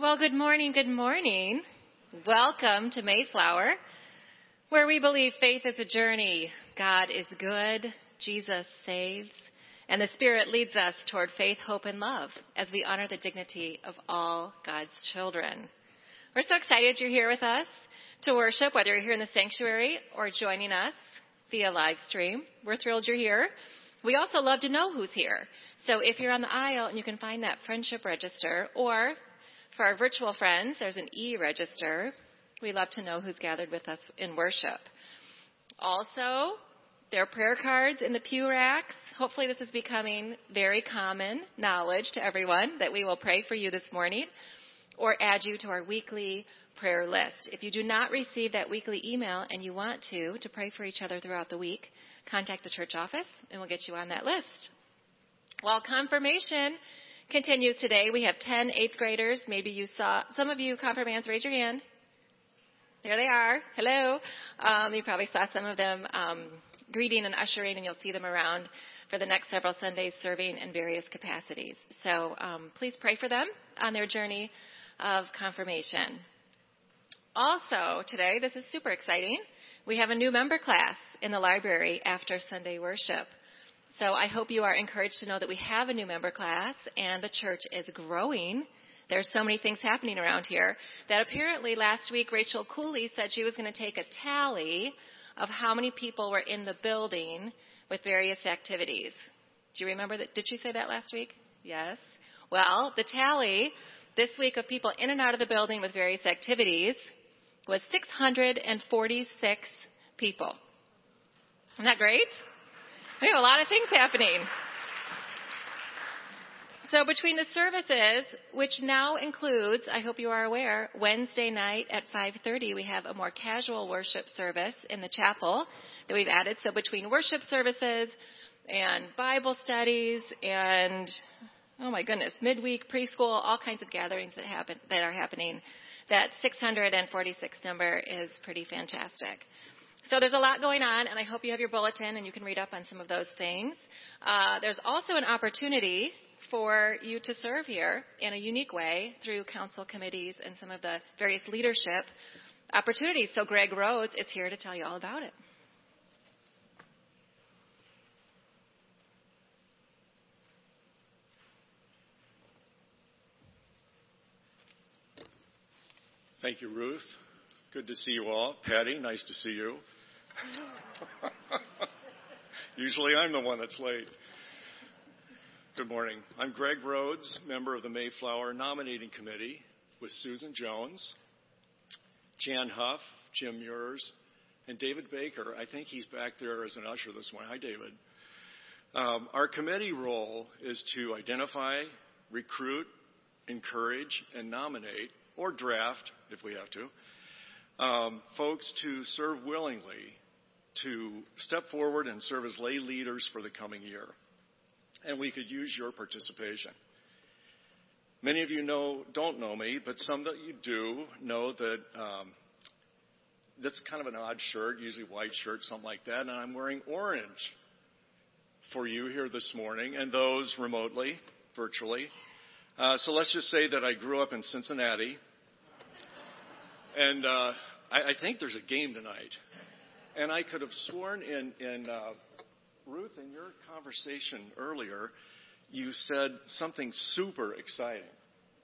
Well, good morning, good morning. Welcome to Mayflower, where we believe faith is a journey. God is good, Jesus saves, and the Spirit leads us toward faith, hope, and love as we honor the dignity of all God's children. We're so excited you're here with us to worship, whether you're here in the sanctuary or joining us via live stream. We're thrilled you're here. We also love to know who's here. So if you're on the aisle and you can find that friendship register, or for our virtual friends, there's an e-register. We love to know who's gathered with us in worship. Also, there are prayer cards in the pew racks. Hopefully this is becoming very common knowledge to everyone that we will pray for you this morning or add you to our weekly prayer list. If you do not receive that weekly email and you want to, to pray for each other throughout the week, contact the church office and we'll get you on that list. Well, confirmation continues today. We have 10 eighth graders. Maybe you saw, some of you confirmands, raise your hand. There they are. Hello. Um, you probably saw some of them um, greeting and ushering, and you'll see them around for the next several Sundays serving in various capacities. So um, please pray for them on their journey of confirmation. Also, today, this is super exciting. We have a new member class in the library after Sunday worship. So I hope you are encouraged to know that we have a new member class and the church is growing. There's so many things happening around here that apparently last week Rachel Cooley said she was going to take a tally of how many people were in the building with various activities. Do you remember that? Did she say that last week? Yes. Well, the tally this week of people in and out of the building with various activities was 646 people. Isn't that great? We have a lot of things happening. So between the services, which now includes, I hope you are aware, Wednesday night at 5:30 we have a more casual worship service in the chapel that we've added. So between worship services and Bible studies and oh my goodness, midweek preschool, all kinds of gatherings that happen that are happening. That 646 number is pretty fantastic. So there's a lot going on, and I hope you have your bulletin and you can read up on some of those things. Uh, there's also an opportunity for you to serve here in a unique way through council committees and some of the various leadership opportunities. So Greg Rhodes is here to tell you all about it. Thank you, Ruth. Good to see you all. Patty, nice to see you. Usually I'm the one that's late. Good morning. I'm Greg Rhodes, member of the Mayflower Nominating Committee with Susan Jones, Jan Huff, Jim Muirs, and David Baker. I think he's back there as an usher this morning. Hi, David. Um, our committee role is to identify, recruit, encourage, and nominate, or draft if we have to, um, folks to serve willingly to step forward and serve as lay leaders for the coming year. And we could use your participation. Many of you know, don't know me, but some that you do know that um, that's kind of an odd shirt, usually white shirt, something like that, and I'm wearing orange for you here this morning and those remotely, virtually. Uh, so let's just say that I grew up in Cincinnati, and uh, I, I think there's a game tonight. And I could have sworn in, in uh, Ruth, in your conversation earlier, you said something super exciting.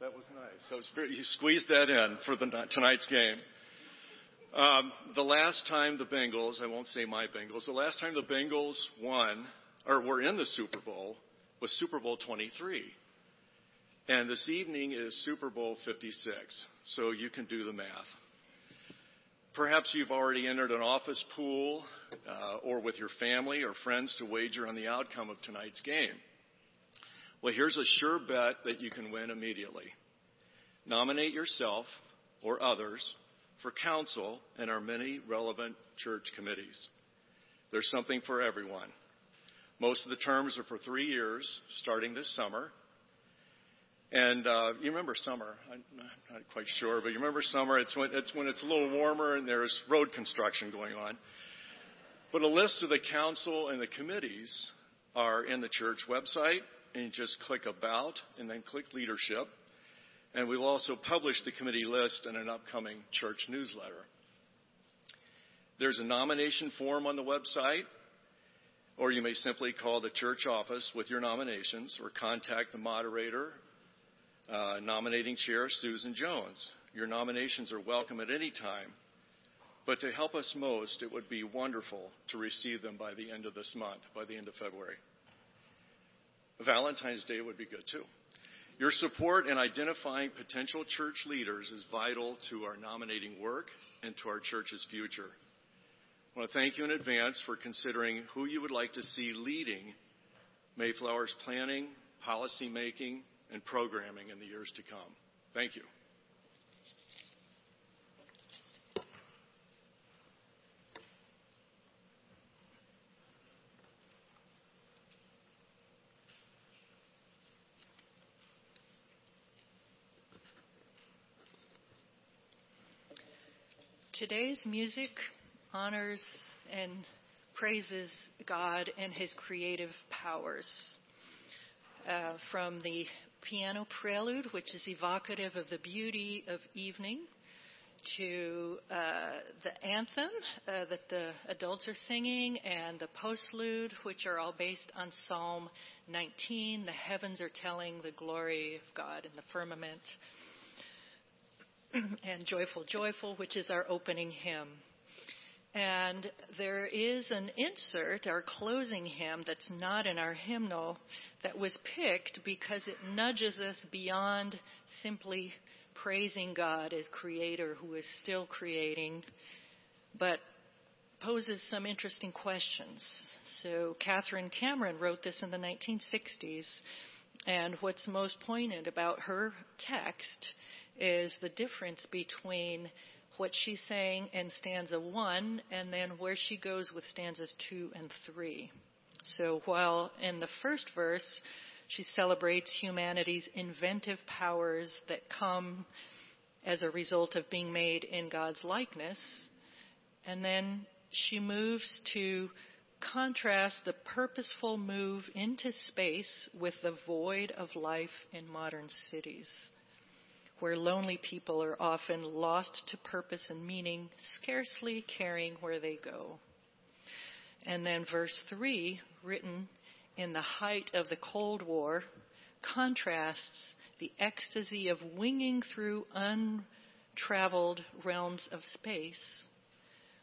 That was nice. So very, you squeezed that in for the, tonight's game. Um, the last time the Bengals, I won't say my Bengals, the last time the Bengals won or were in the Super Bowl was Super Bowl 23. And this evening is Super Bowl 56. So you can do the math. Perhaps you've already entered an office pool uh, or with your family or friends to wager on the outcome of tonight's game. Well, here's a sure bet that you can win immediately. Nominate yourself or others for council and our many relevant church committees. There's something for everyone. Most of the terms are for three years, starting this summer. And uh, you remember summer? I'm not quite sure, but you remember summer? It's when it's when it's a little warmer and there's road construction going on. But a list of the council and the committees are in the church website, and you just click about and then click leadership. And we will also publish the committee list in an upcoming church newsletter. There's a nomination form on the website, or you may simply call the church office with your nominations or contact the moderator, uh, nominating chair Susan Jones. Your nominations are welcome at any time, but to help us most, it would be wonderful to receive them by the end of this month, by the end of February. Valentine's Day would be good too. Your support in identifying potential church leaders is vital to our nominating work and to our church's future. I want to thank you in advance for considering who you would like to see leading Mayflower's planning, policy making, and programming in the years to come. Thank you. Today's music honors and praises God and His creative powers. Uh, from the piano prelude, which is evocative of the beauty of evening, to uh, the anthem uh, that the adults are singing, and the postlude, which are all based on Psalm 19. The heavens are telling the glory of God in the firmament. and Joyful, Joyful, which is our opening hymn. And there is an insert, our closing hymn, that's not in our hymnal, that was picked because it nudges us beyond simply praising God as creator who is still creating, but poses some interesting questions. So Catherine Cameron wrote this in the 1960s, and what's most poignant about her text is the difference between what she's saying in stanza one and then where she goes with stanzas two and three. So while in the first verse she celebrates humanity's inventive powers that come as a result of being made in God's likeness, and then she moves to contrast the purposeful move into space with the void of life in modern cities where lonely people are often lost to purpose and meaning, scarcely caring where they go. And then verse 3, written in the height of the Cold War, contrasts the ecstasy of winging through untraveled realms of space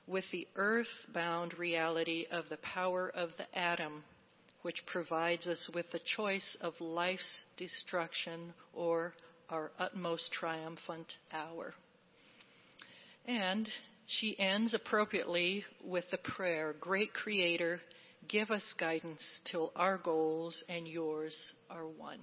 with the earth-bound reality of the power of the atom, which provides us with the choice of life's destruction or our utmost triumphant hour. And she ends appropriately with the prayer, Great Creator, give us guidance till our goals and yours are one.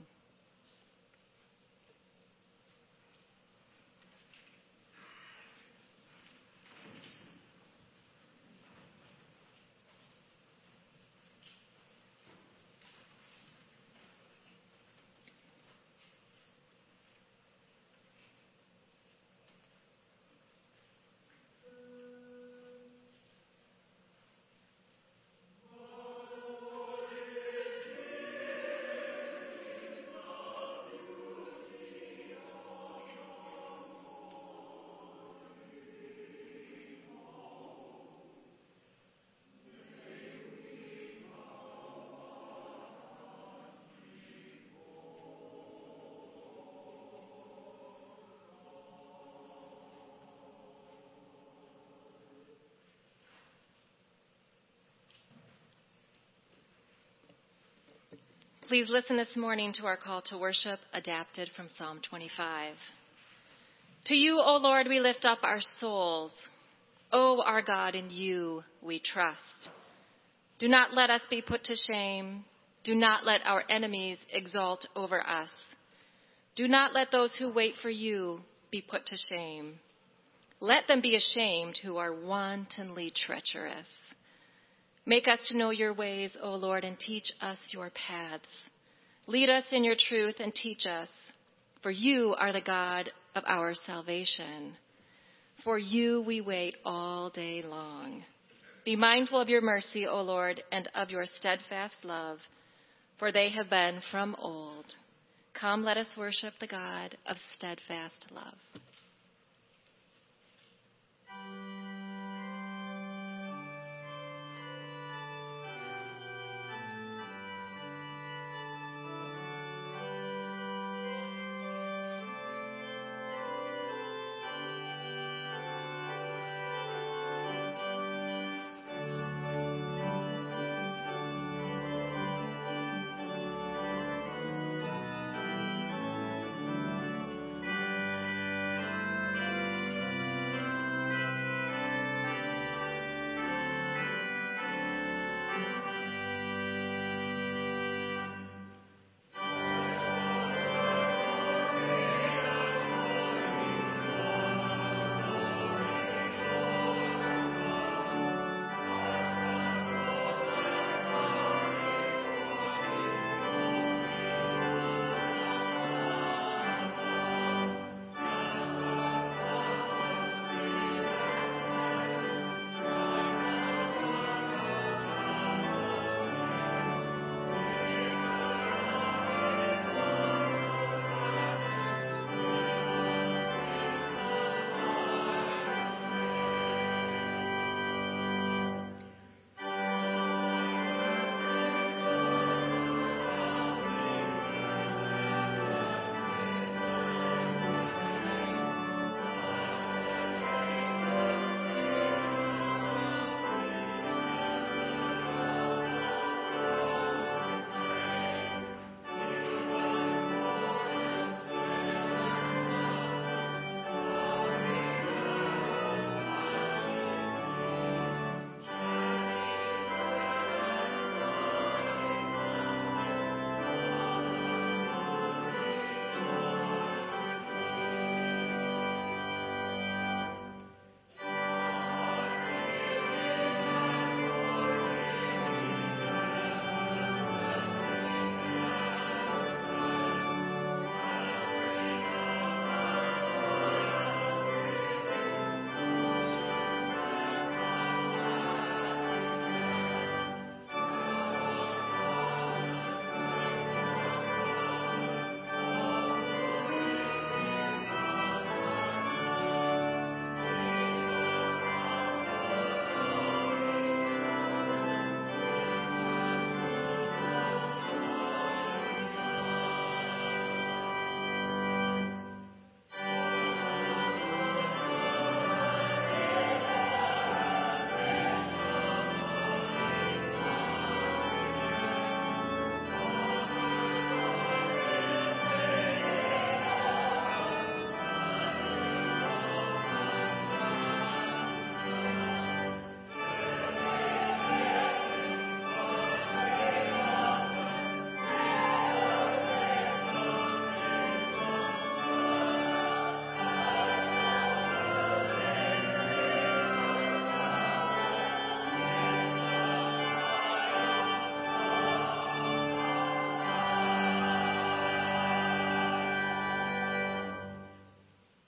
Please listen this morning to our call to worship adapted from Psalm 25. To you, O Lord, we lift up our souls. O our God, in you we trust. Do not let us be put to shame. Do not let our enemies exalt over us. Do not let those who wait for you be put to shame. Let them be ashamed who are wantonly treacherous. Make us to know your ways, O Lord, and teach us your paths. Lead us in your truth and teach us, for you are the God of our salvation. For you we wait all day long. Be mindful of your mercy, O Lord, and of your steadfast love, for they have been from old. Come, let us worship the God of steadfast love.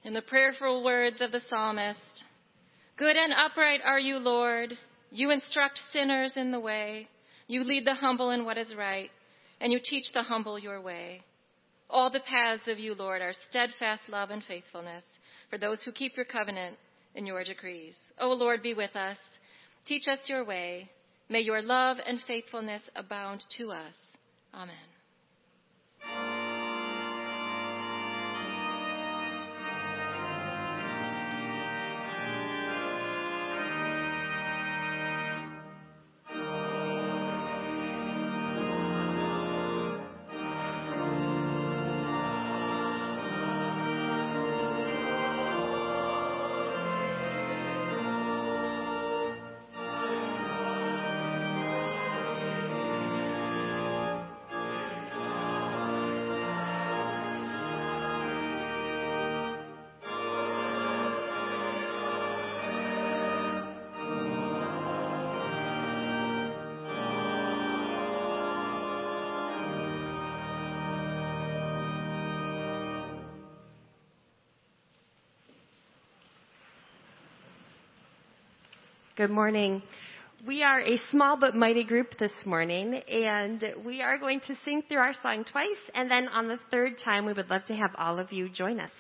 In the prayerful words of the psalmist Good and upright are you, Lord. You instruct sinners in the way. You lead the humble in what is right, and you teach the humble your way. All the paths of you, Lord, are steadfast love and faithfulness for those who keep your covenant and your decrees. O Lord, be with us. Teach us your way. May your love and faithfulness abound to us. Amen. Good morning. We are a small but mighty group this morning, and we are going to sing through our song twice, and then on the third time, we would love to have all of you join us.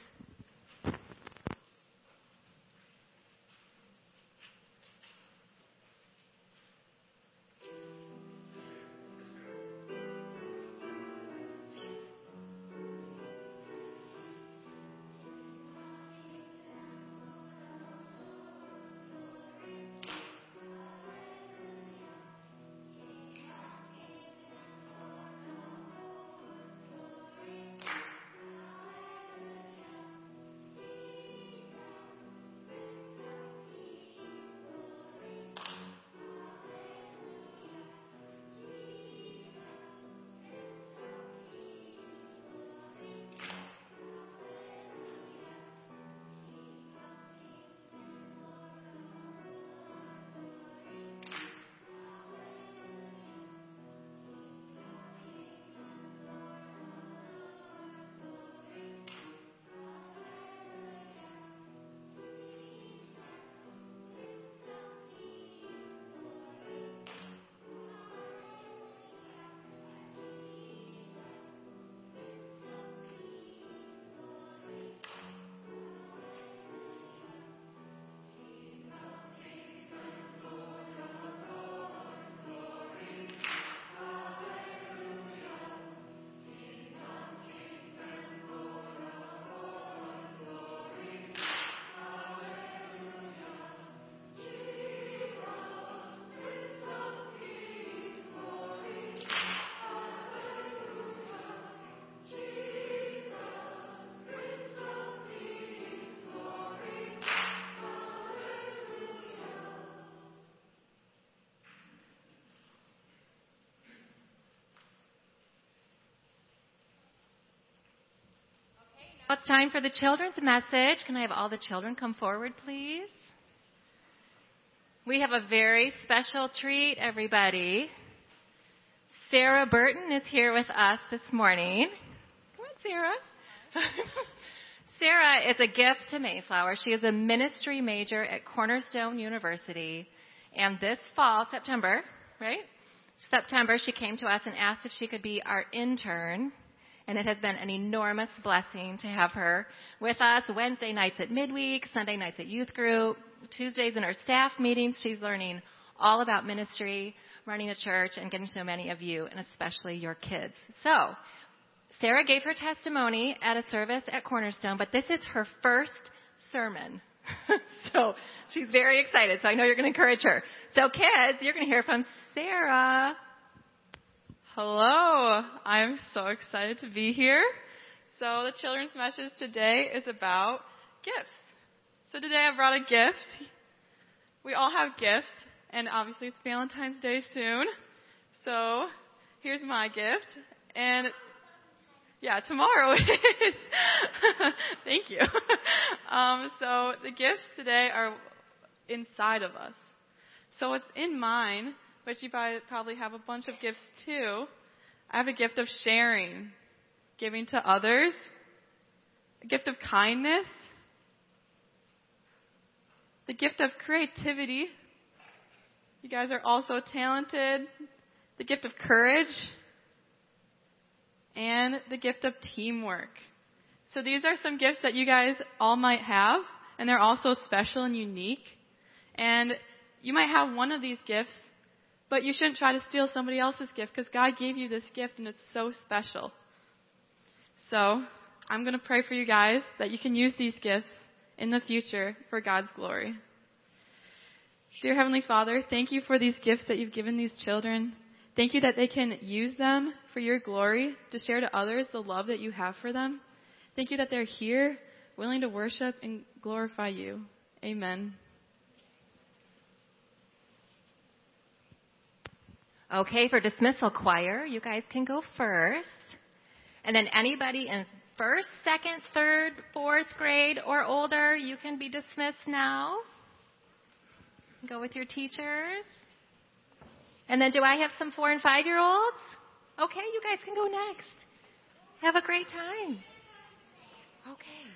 It's time for the children's message. Can I have all the children come forward, please? We have a very special treat, everybody. Sarah Burton is here with us this morning. Come on, Sarah. Sarah is a gift to Mayflower. She is a ministry major at Cornerstone University. And this fall, September, right? September, she came to us and asked if she could be our intern and it has been an enormous blessing to have her with us Wednesday nights at midweek, Sunday nights at youth group, Tuesdays in our staff meetings. She's learning all about ministry, running a church, and getting to know many of you, and especially your kids. So, Sarah gave her testimony at a service at Cornerstone, but this is her first sermon. so she's very excited. So I know you're going to encourage her. So kids, you're going to hear from Sarah. Hello. I'm so excited to be here. So the children's message today is about gifts. So today I brought a gift. We all have gifts, and obviously it's Valentine's Day soon. So here's my gift. And yeah, tomorrow is. Thank you. Um, so the gifts today are inside of us. So what's in mine but you probably have a bunch of gifts too. I have a gift of sharing, giving to others, a gift of kindness, the gift of creativity. You guys are also talented. The gift of courage, and the gift of teamwork. So these are some gifts that you guys all might have, and they're also special and unique. And you might have one of these gifts but you shouldn't try to steal somebody else's gift because God gave you this gift and it's so special. So, I'm going to pray for you guys that you can use these gifts in the future for God's glory. Dear Heavenly Father, thank you for these gifts that you've given these children. Thank you that they can use them for your glory to share to others the love that you have for them. Thank you that they're here, willing to worship and glorify you. Amen. Okay, for dismissal choir, you guys can go first. And then anybody in first, second, third, fourth grade or older, you can be dismissed now. Go with your teachers. And then do I have some four and five year olds? Okay, you guys can go next. Have a great time. Okay.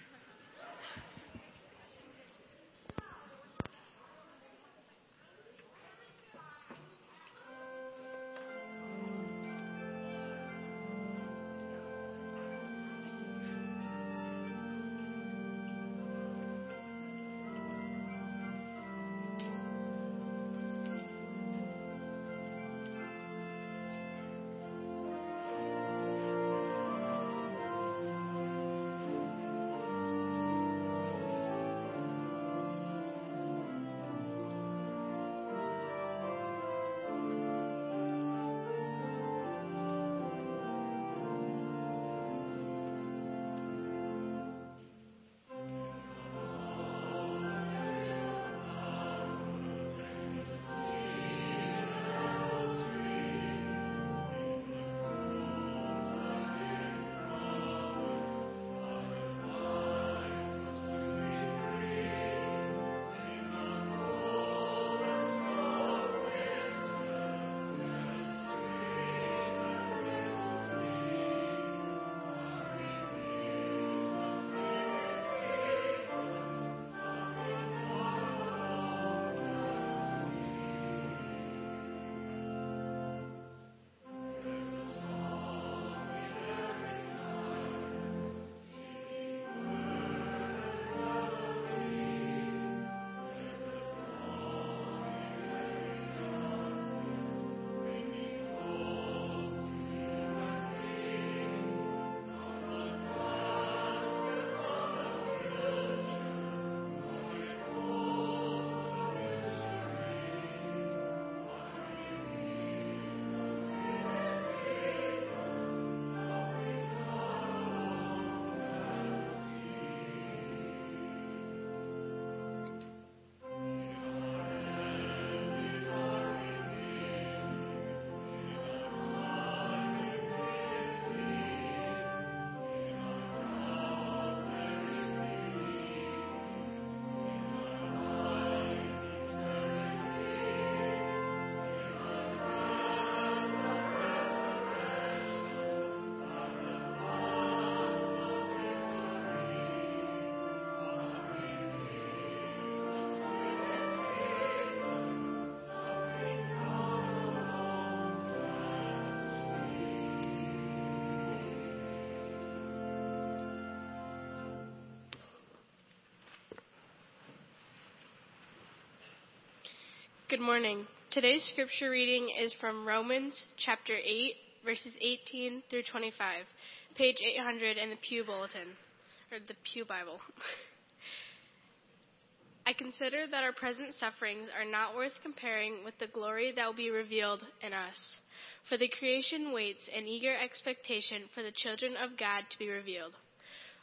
Good morning. Today's scripture reading is from Romans chapter 8, verses 18 through 25, page 800 in the Pew Bulletin, or the Pew Bible. I consider that our present sufferings are not worth comparing with the glory that will be revealed in us. For the creation waits in eager expectation for the children of God to be revealed.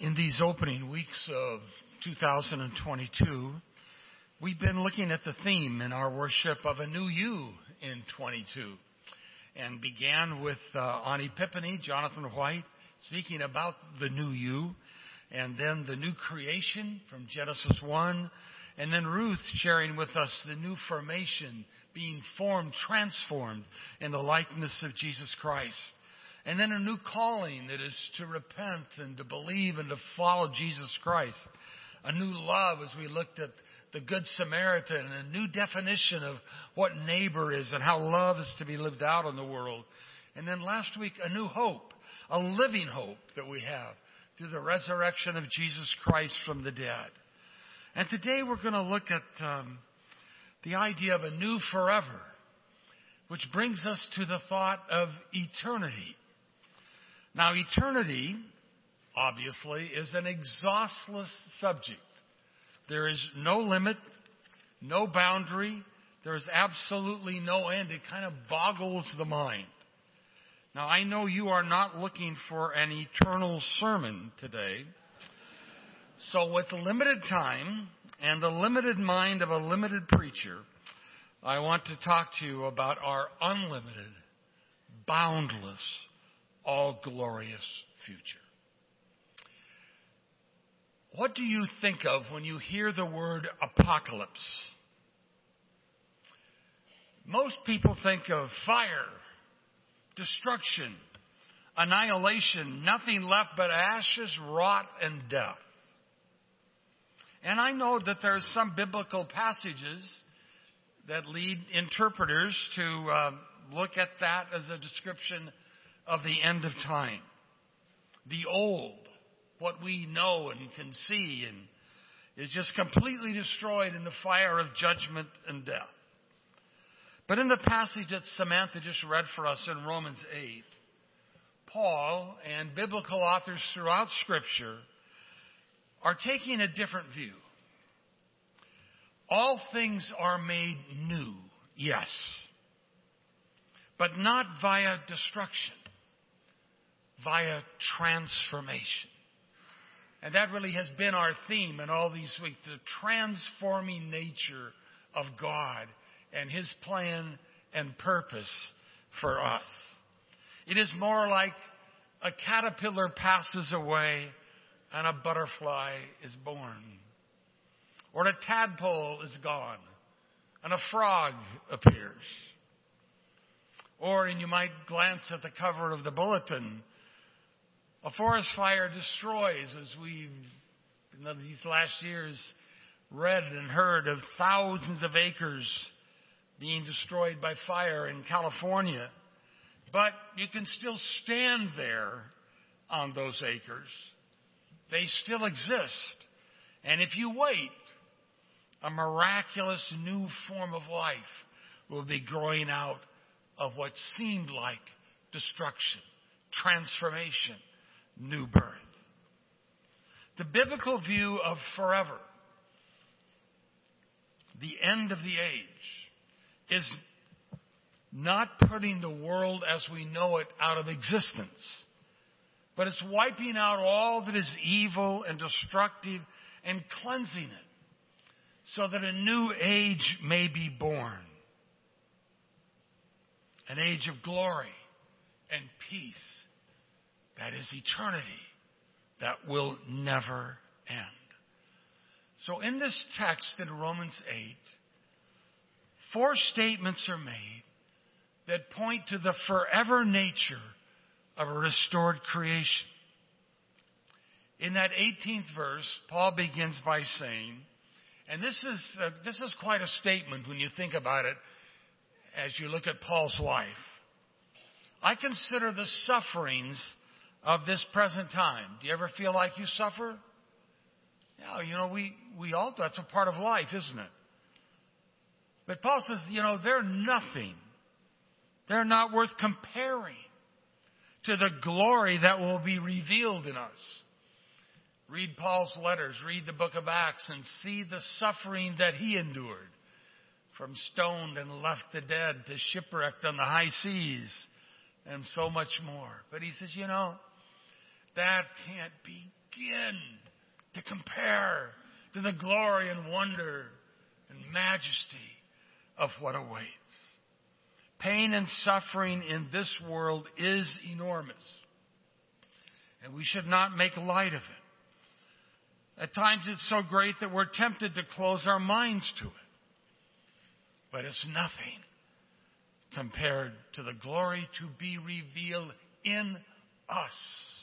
In these opening weeks of 2022, we've been looking at the theme in our worship of a new you in 22 and began with uh, on Epiphany, Jonathan White speaking about the new you, and then the new creation from Genesis 1, and then Ruth sharing with us the new formation, being formed, transformed in the likeness of Jesus Christ. And then a new calling that is to repent and to believe and to follow Jesus Christ. A new love as we looked at the Good Samaritan, and a new definition of what neighbor is and how love is to be lived out in the world. And then last week, a new hope, a living hope that we have through the resurrection of Jesus Christ from the dead. And today we're going to look at um, the idea of a new forever, which brings us to the thought of eternity. Now, eternity, obviously, is an exhaustless subject. There is no limit, no boundary. There is absolutely no end. It kind of boggles the mind. Now, I know you are not looking for an eternal sermon today. So, with limited time and the limited mind of a limited preacher, I want to talk to you about our unlimited, boundless, all glorious future. What do you think of when you hear the word apocalypse? Most people think of fire, destruction, annihilation, nothing left but ashes, rot, and death. And I know that there are some biblical passages that lead interpreters to uh, look at that as a description of the end of time. The old, what we know and can see and is just completely destroyed in the fire of judgment and death. But in the passage that Samantha just read for us in Romans 8, Paul and biblical authors throughout Scripture are taking a different view. All things are made new, yes, but not via destruction, via transformation. And that really has been our theme in all these weeks the transforming nature of God and His plan and purpose for us. It is more like a caterpillar passes away and a butterfly is born. Or a tadpole is gone and a frog appears. Or, and you might glance at the cover of the bulletin, a forest fire destroys, as we've in these last years read and heard of thousands of acres being destroyed by fire in California. But you can still stand there on those acres. They still exist. And if you wait, a miraculous new form of life will be growing out of what seemed like destruction, transformation, new birth. The biblical view of forever the end of the age is not putting the world as we know it out of existence, but it's wiping out all that is evil and destructive and cleansing it so that a new age may be born. An age of glory and peace that is eternity that will never end. So in this text in Romans 8, four statements are made that point to the forever nature of a restored creation. In that 18th verse, Paul begins by saying, and this is, uh, this is quite a statement when you think about it as you look at Paul's life. I consider the sufferings of this present time. Do you ever feel like you suffer? Yeah, you know, we, we all, that's a part of life, isn't it? But Paul says, you know, they're nothing. They're not worth comparing to the glory that will be revealed in us. Read Paul's letters, read the book of Acts, and see the suffering that he endured. From stoned and left to dead to shipwrecked on the high seas and so much more. But he says, you know, that can't begin to compare to the glory and wonder and majesty of what awaits. Pain and suffering in this world is enormous. And we should not make light of it. At times it's so great that we're tempted to close our minds to it. But it's nothing compared to the glory to be revealed in us.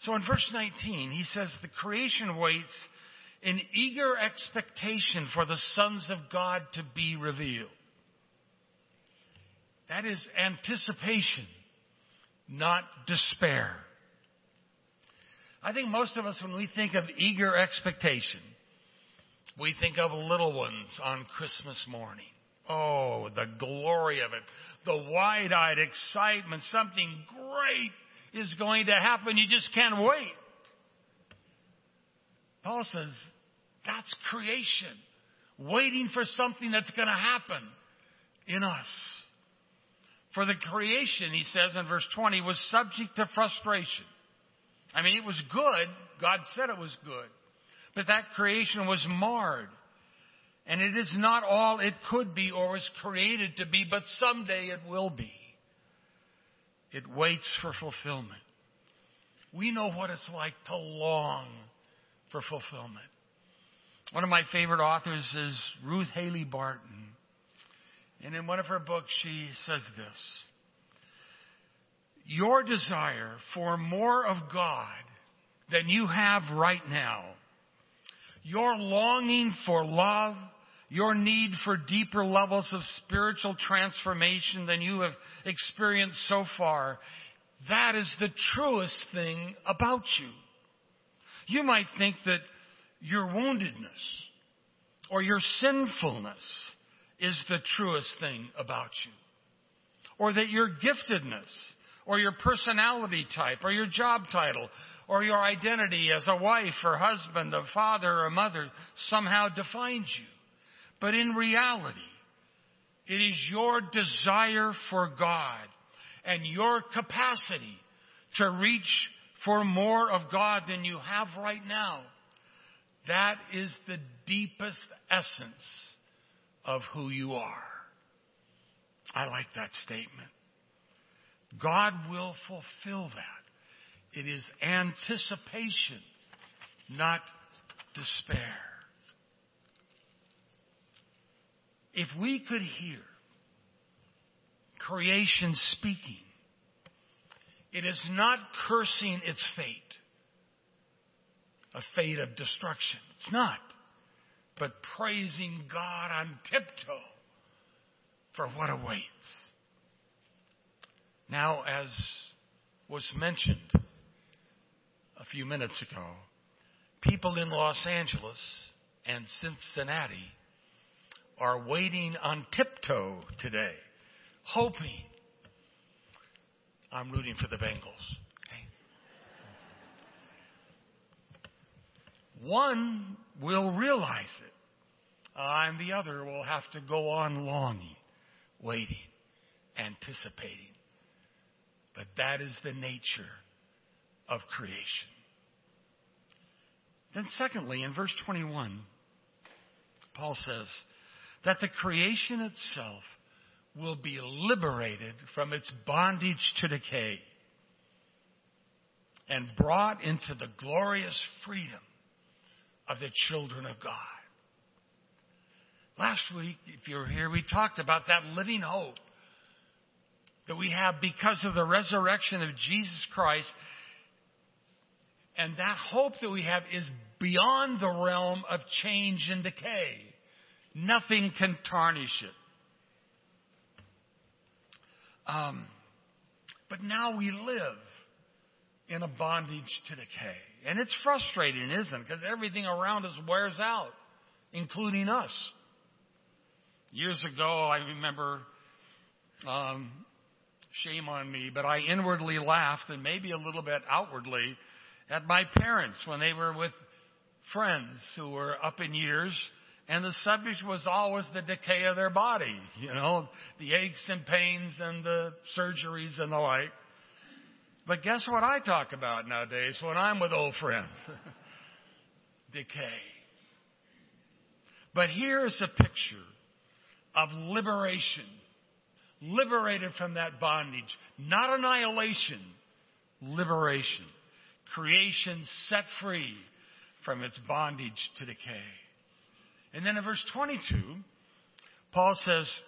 So in verse 19, he says, The creation waits in eager expectation for the sons of God to be revealed. That is anticipation, not despair. I think most of us, when we think of eager expectation, we think of little ones on Christmas morning. Oh, the glory of it. The wide eyed excitement. Something great is going to happen. You just can't wait. Paul says that's creation, waiting for something that's going to happen in us. For the creation, he says in verse 20, was subject to frustration. I mean, it was good. God said it was good. But that creation was marred. And it is not all it could be or was created to be, but someday it will be. It waits for fulfillment. We know what it's like to long for fulfillment. One of my favorite authors is Ruth Haley Barton. And in one of her books, she says this Your desire for more of God than you have right now, your longing for love, your need for deeper levels of spiritual transformation than you have experienced so far, that is the truest thing about you. You might think that your woundedness or your sinfulness is the truest thing about you. Or that your giftedness or your personality type or your job title or your identity as a wife or husband, a father or mother somehow defines you. But in reality, it is your desire for God and your capacity to reach for more of God than you have right now. That is the deepest essence of who you are. I like that statement. God will fulfill that. It is anticipation, not despair. If we could hear creation speaking, it is not cursing its fate, a fate of destruction. It's not. But praising God on tiptoe for what awaits. Now, as was mentioned a few minutes ago, people in Los Angeles and Cincinnati are waiting on tiptoe today, hoping. I'm rooting for the Bengals. Okay? One will realize it and the other will have to go on longing, waiting, anticipating. But that is the nature of creation. Then, secondly, in verse 21, Paul says that the creation itself will be liberated from its bondage to decay and brought into the glorious freedom of the children of God. Last week, if you were here, we talked about that living hope that we have because of the resurrection of Jesus Christ. And that hope that we have is beyond the realm of change and decay. Nothing can tarnish it. Um, but now we live in a bondage to decay. And it's frustrating, isn't it? Because everything around us wears out, including us. Years ago, I remember, um, shame on me, but I inwardly laughed and maybe a little bit outwardly at my parents when they were with friends who were up in years and the subject was always the decay of their body, you know, the aches and pains and the surgeries and the like. But guess what I talk about nowadays when I'm with old friends? decay. But here's a picture of liberation. Liberated from that bondage. Not annihilation. Liberation. Creation set free from its bondage to decay. And then in verse 22, Paul says,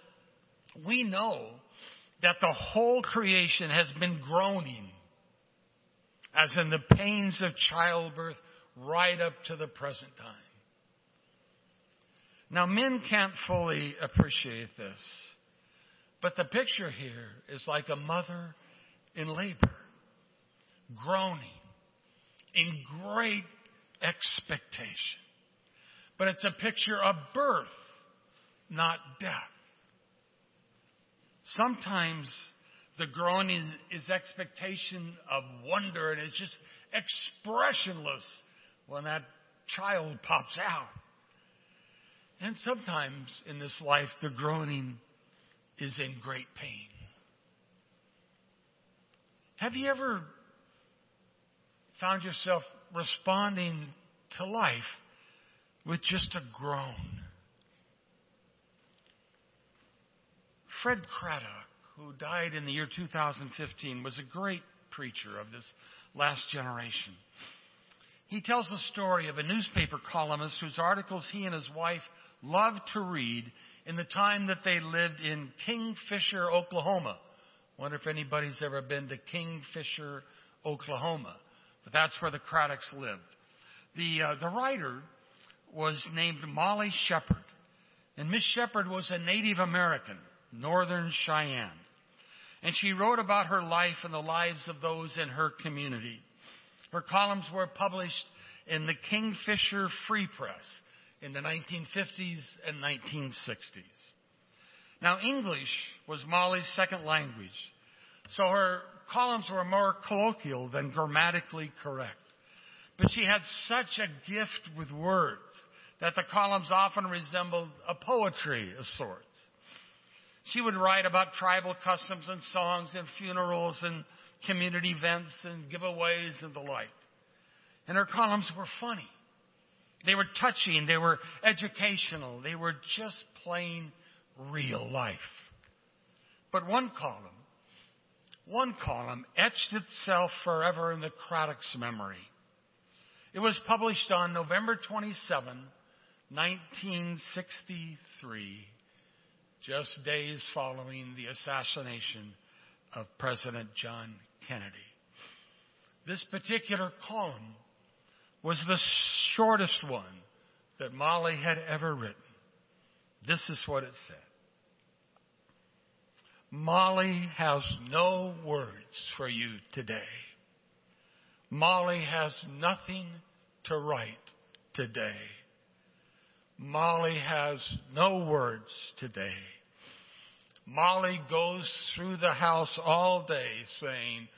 We know that the whole creation has been groaning, as in the pains of childbirth, right up to the present time. Now, men can't fully appreciate this, but the picture here is like a mother in labor, groaning in great expectation. But it's a picture of birth, not death. Sometimes the groaning is expectation of wonder and it's just expressionless when that child pops out. And sometimes in this life, the groaning is in great pain. Have you ever found yourself responding to life with just a groan? Fred Craddock, who died in the year 2015, was a great preacher of this last generation. He tells the story of a newspaper columnist whose articles he and his wife loved to read in the time that they lived in Kingfisher, Oklahoma. Wonder if anybody's ever been to Kingfisher, Oklahoma. But that's where the Craddocks lived. The, uh, the writer was named Molly Shepard. And Miss Shepard was a Native American, Northern Cheyenne. And she wrote about her life and the lives of those in her community. Her columns were published in the Kingfisher Free Press in the 1950s and 1960s. Now, English was Molly's second language, so her columns were more colloquial than grammatically correct. But she had such a gift with words that the columns often resembled a poetry of sorts. She would write about tribal customs and songs and funerals and community events and giveaways and the like. And her columns were funny. They were touching. They were educational. They were just plain real life. But one column, one column etched itself forever in the Craddock's memory. It was published on November 27, 1963, just days following the assassination of President John Kennedy. This particular column was the shortest one that Molly had ever written. This is what it said. Molly has no words for you today. Molly has nothing to write today. Molly has no words today. Molly goes through the house all day saying,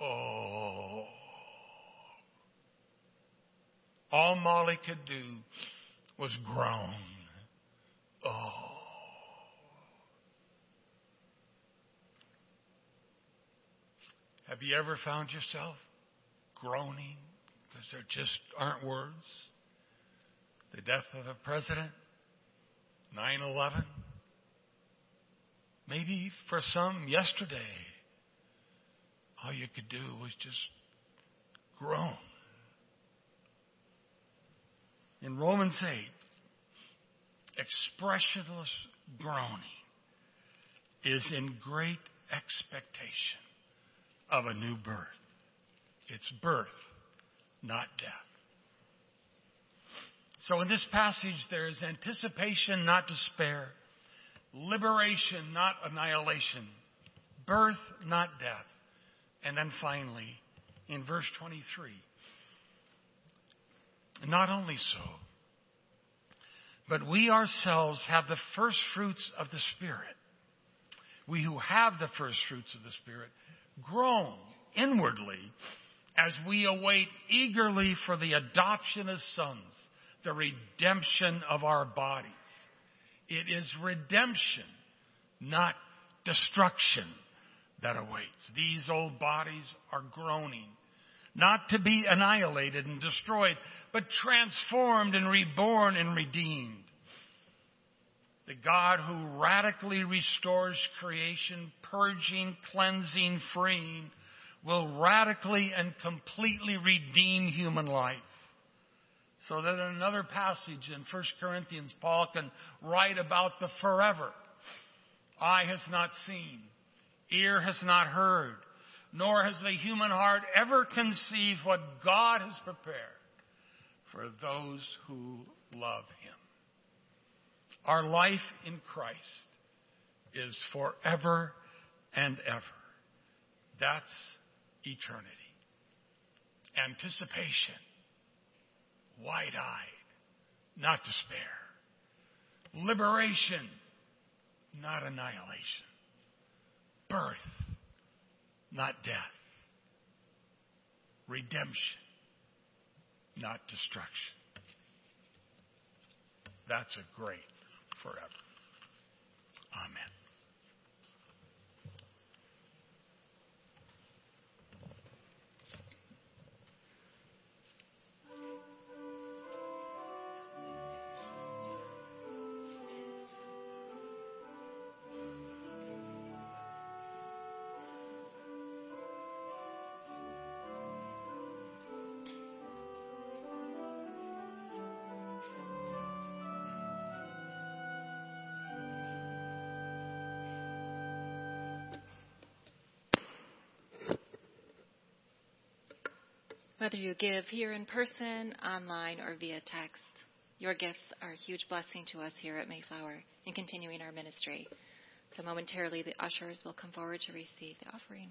Oh. All Molly could do was groan. Oh. Have you ever found yourself groaning because there just aren't words? The death of a president, 9 11, maybe for some yesterday, all you could do was just groan. In Romans 8, expressionless groaning is in great expectation of a new birth. It's birth, not death. So in this passage, there is anticipation, not despair, liberation, not annihilation, birth, not death. And then finally, in verse 23, not only so, but we ourselves have the first fruits of the Spirit. We who have the first fruits of the Spirit groan inwardly as we await eagerly for the adoption as sons, the redemption of our bodies. It is redemption, not destruction, that awaits. These old bodies are groaning, not to be annihilated and destroyed, but transformed and reborn and redeemed. The God who radically restores creation, purging, cleansing, freeing, will radically and completely redeem human life. So that in another passage in 1 Corinthians, Paul can write about the forever. Eye has not seen, ear has not heard, nor has the human heart ever conceived what God has prepared for those who love Him. Our life in Christ is forever and ever. That's eternity. Anticipation, wide eyed, not despair. Liberation, not annihilation. Birth, not death. Redemption, not destruction. That's a great forever. Amen. Whether you give here in person, online, or via text, your gifts are a huge blessing to us here at Mayflower in continuing our ministry. So momentarily, the ushers will come forward to receive the offering.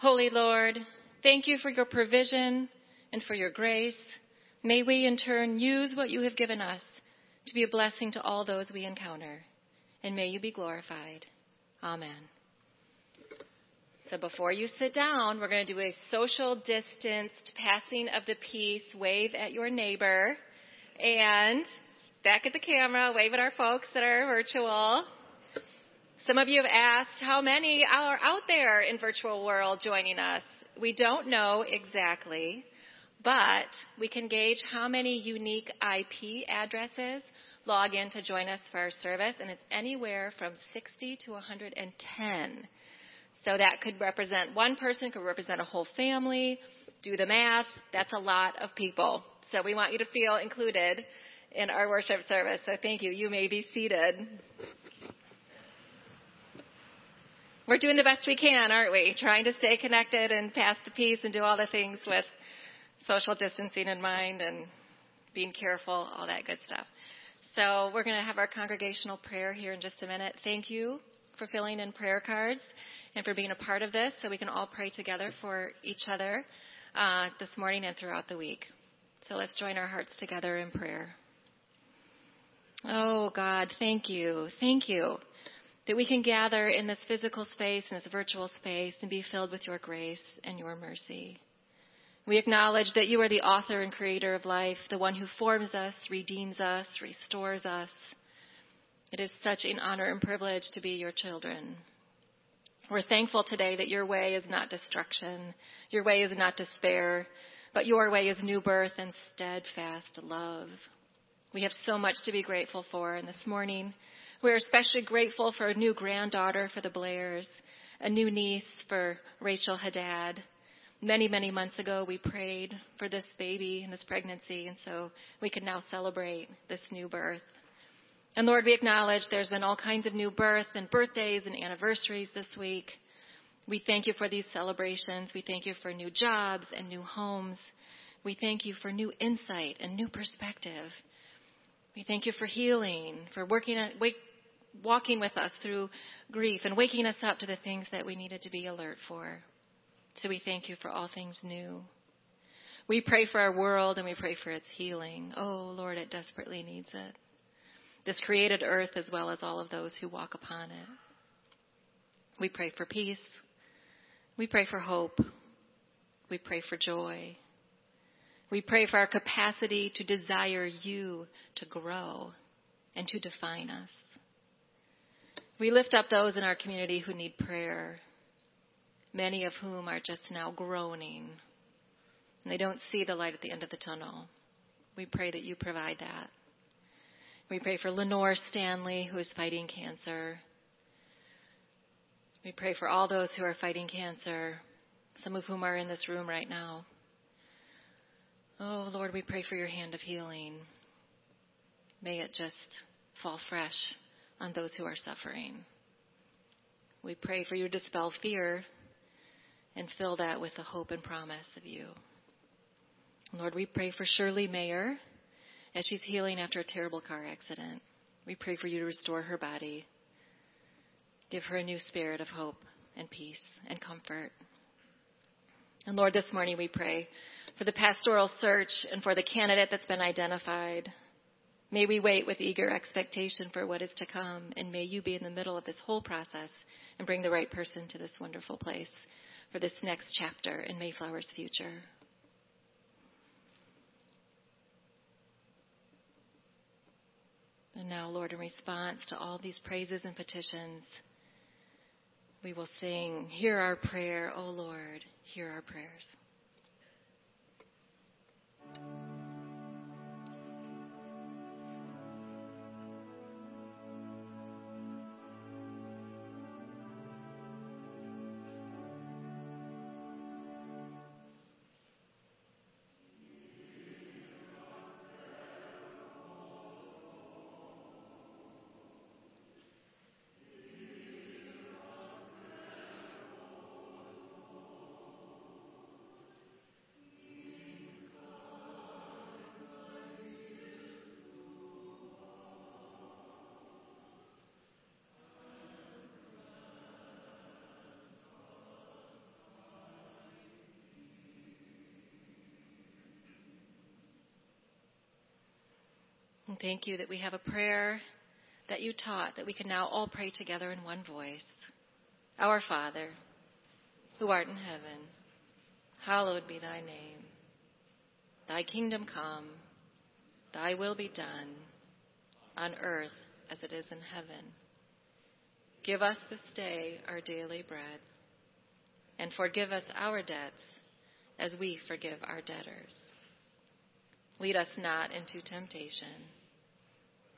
Holy Lord, thank you for your provision and for your grace. May we in turn use what you have given us to be a blessing to all those we encounter. And may you be glorified. Amen. So before you sit down, we're going to do a social distanced passing of the peace. Wave at your neighbor. And back at the camera, wave at our folks that are virtual. Some of you have asked how many are out there in virtual world joining us. We don't know exactly, but we can gauge how many unique IP addresses log in to join us for our service, and it's anywhere from 60 to 110. So that could represent one person, could represent a whole family. Do the math. That's a lot of people. So we want you to feel included in our worship service. So thank you. You may be seated. We're doing the best we can, aren't we? Trying to stay connected and pass the peace and do all the things with social distancing in mind and being careful, all that good stuff. So we're going to have our congregational prayer here in just a minute. Thank you for filling in prayer cards and for being a part of this so we can all pray together for each other uh, this morning and throughout the week. So let's join our hearts together in prayer. Oh God, thank you. Thank you that we can gather in this physical space, in this virtual space, and be filled with your grace and your mercy. We acknowledge that you are the author and creator of life, the one who forms us, redeems us, restores us. It is such an honor and privilege to be your children. We're thankful today that your way is not destruction, your way is not despair, but your way is new birth and steadfast love. We have so much to be grateful for, and this morning we're especially grateful for a new granddaughter for the Blairs, a new niece for Rachel Haddad. Many, many months ago, we prayed for this baby and this pregnancy, and so we can now celebrate this new birth. And Lord, we acknowledge there's been all kinds of new births and birthdays and anniversaries this week. We thank you for these celebrations. We thank you for new jobs and new homes. We thank you for new insight and new perspective. We thank you for healing, for working, walking with us through grief and waking us up to the things that we needed to be alert for. So we thank you for all things new. We pray for our world and we pray for its healing. Oh, Lord, it desperately needs it. This created earth as well as all of those who walk upon it. We pray for peace. We pray for hope. We pray for joy. We pray for our capacity to desire you to grow and to define us. We lift up those in our community who need prayer, many of whom are just now groaning. And they don't see the light at the end of the tunnel. We pray that you provide that. We pray for Lenore Stanley, who is fighting cancer. We pray for all those who are fighting cancer, some of whom are in this room right now. Oh, Lord, we pray for your hand of healing. May it just fall fresh on those who are suffering. We pray for you to dispel fear and fill that with the hope and promise of you. Lord, we pray for Shirley Mayer as she's healing after a terrible car accident. We pray for you to restore her body. Give her a new spirit of hope and peace and comfort. And Lord, this morning we pray for the pastoral search and for the candidate that's been identified. May we wait with eager expectation for what is to come, and may you be in the middle of this whole process and bring the right person to this wonderful place for this next chapter in Mayflower's future. And now, Lord, in response to all these praises and petitions, we will sing, Hear our prayer, O Lord, hear our prayers. Thank you that we have a prayer that you taught that we can now all pray together in one voice. Our Father, who art in heaven, hallowed be thy name. Thy kingdom come, thy will be done, on earth as it is in heaven. Give us this day our daily bread, and forgive us our debts as we forgive our debtors. Lead us not into temptation,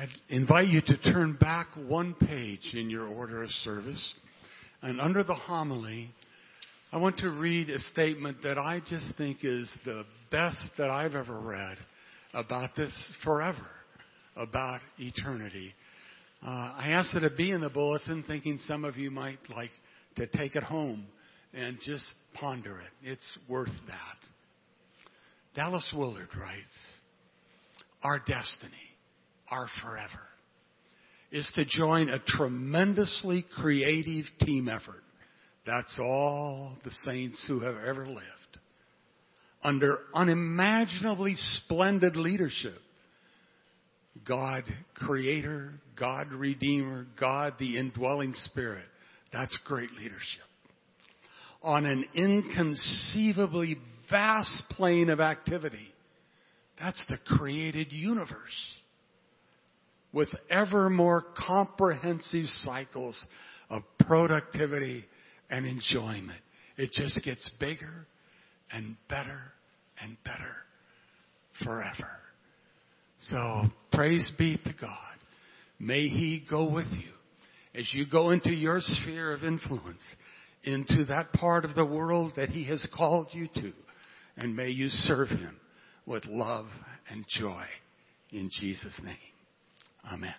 I invite you to turn back one page in your order of service. And under the homily, I want to read a statement that I just think is the best that I've ever read about this forever, about eternity. Uh, I asked it to be in the bulletin, thinking some of you might like to take it home and just ponder it. It's worth that. Dallas Willard writes, Our destiny our forever is to join a tremendously creative team effort. That's all the saints who have ever lived. Under unimaginably splendid leadership, God creator, God redeemer, God the indwelling spirit. That's great leadership. On an inconceivably vast plane of activity, that's the created universe with ever more comprehensive cycles of productivity and enjoyment. It just gets bigger and better and better forever. So praise be to God. May He go with you as you go into your sphere of influence, into that part of the world that He has called you to, and may you serve Him with love and joy in Jesus' name. Amen.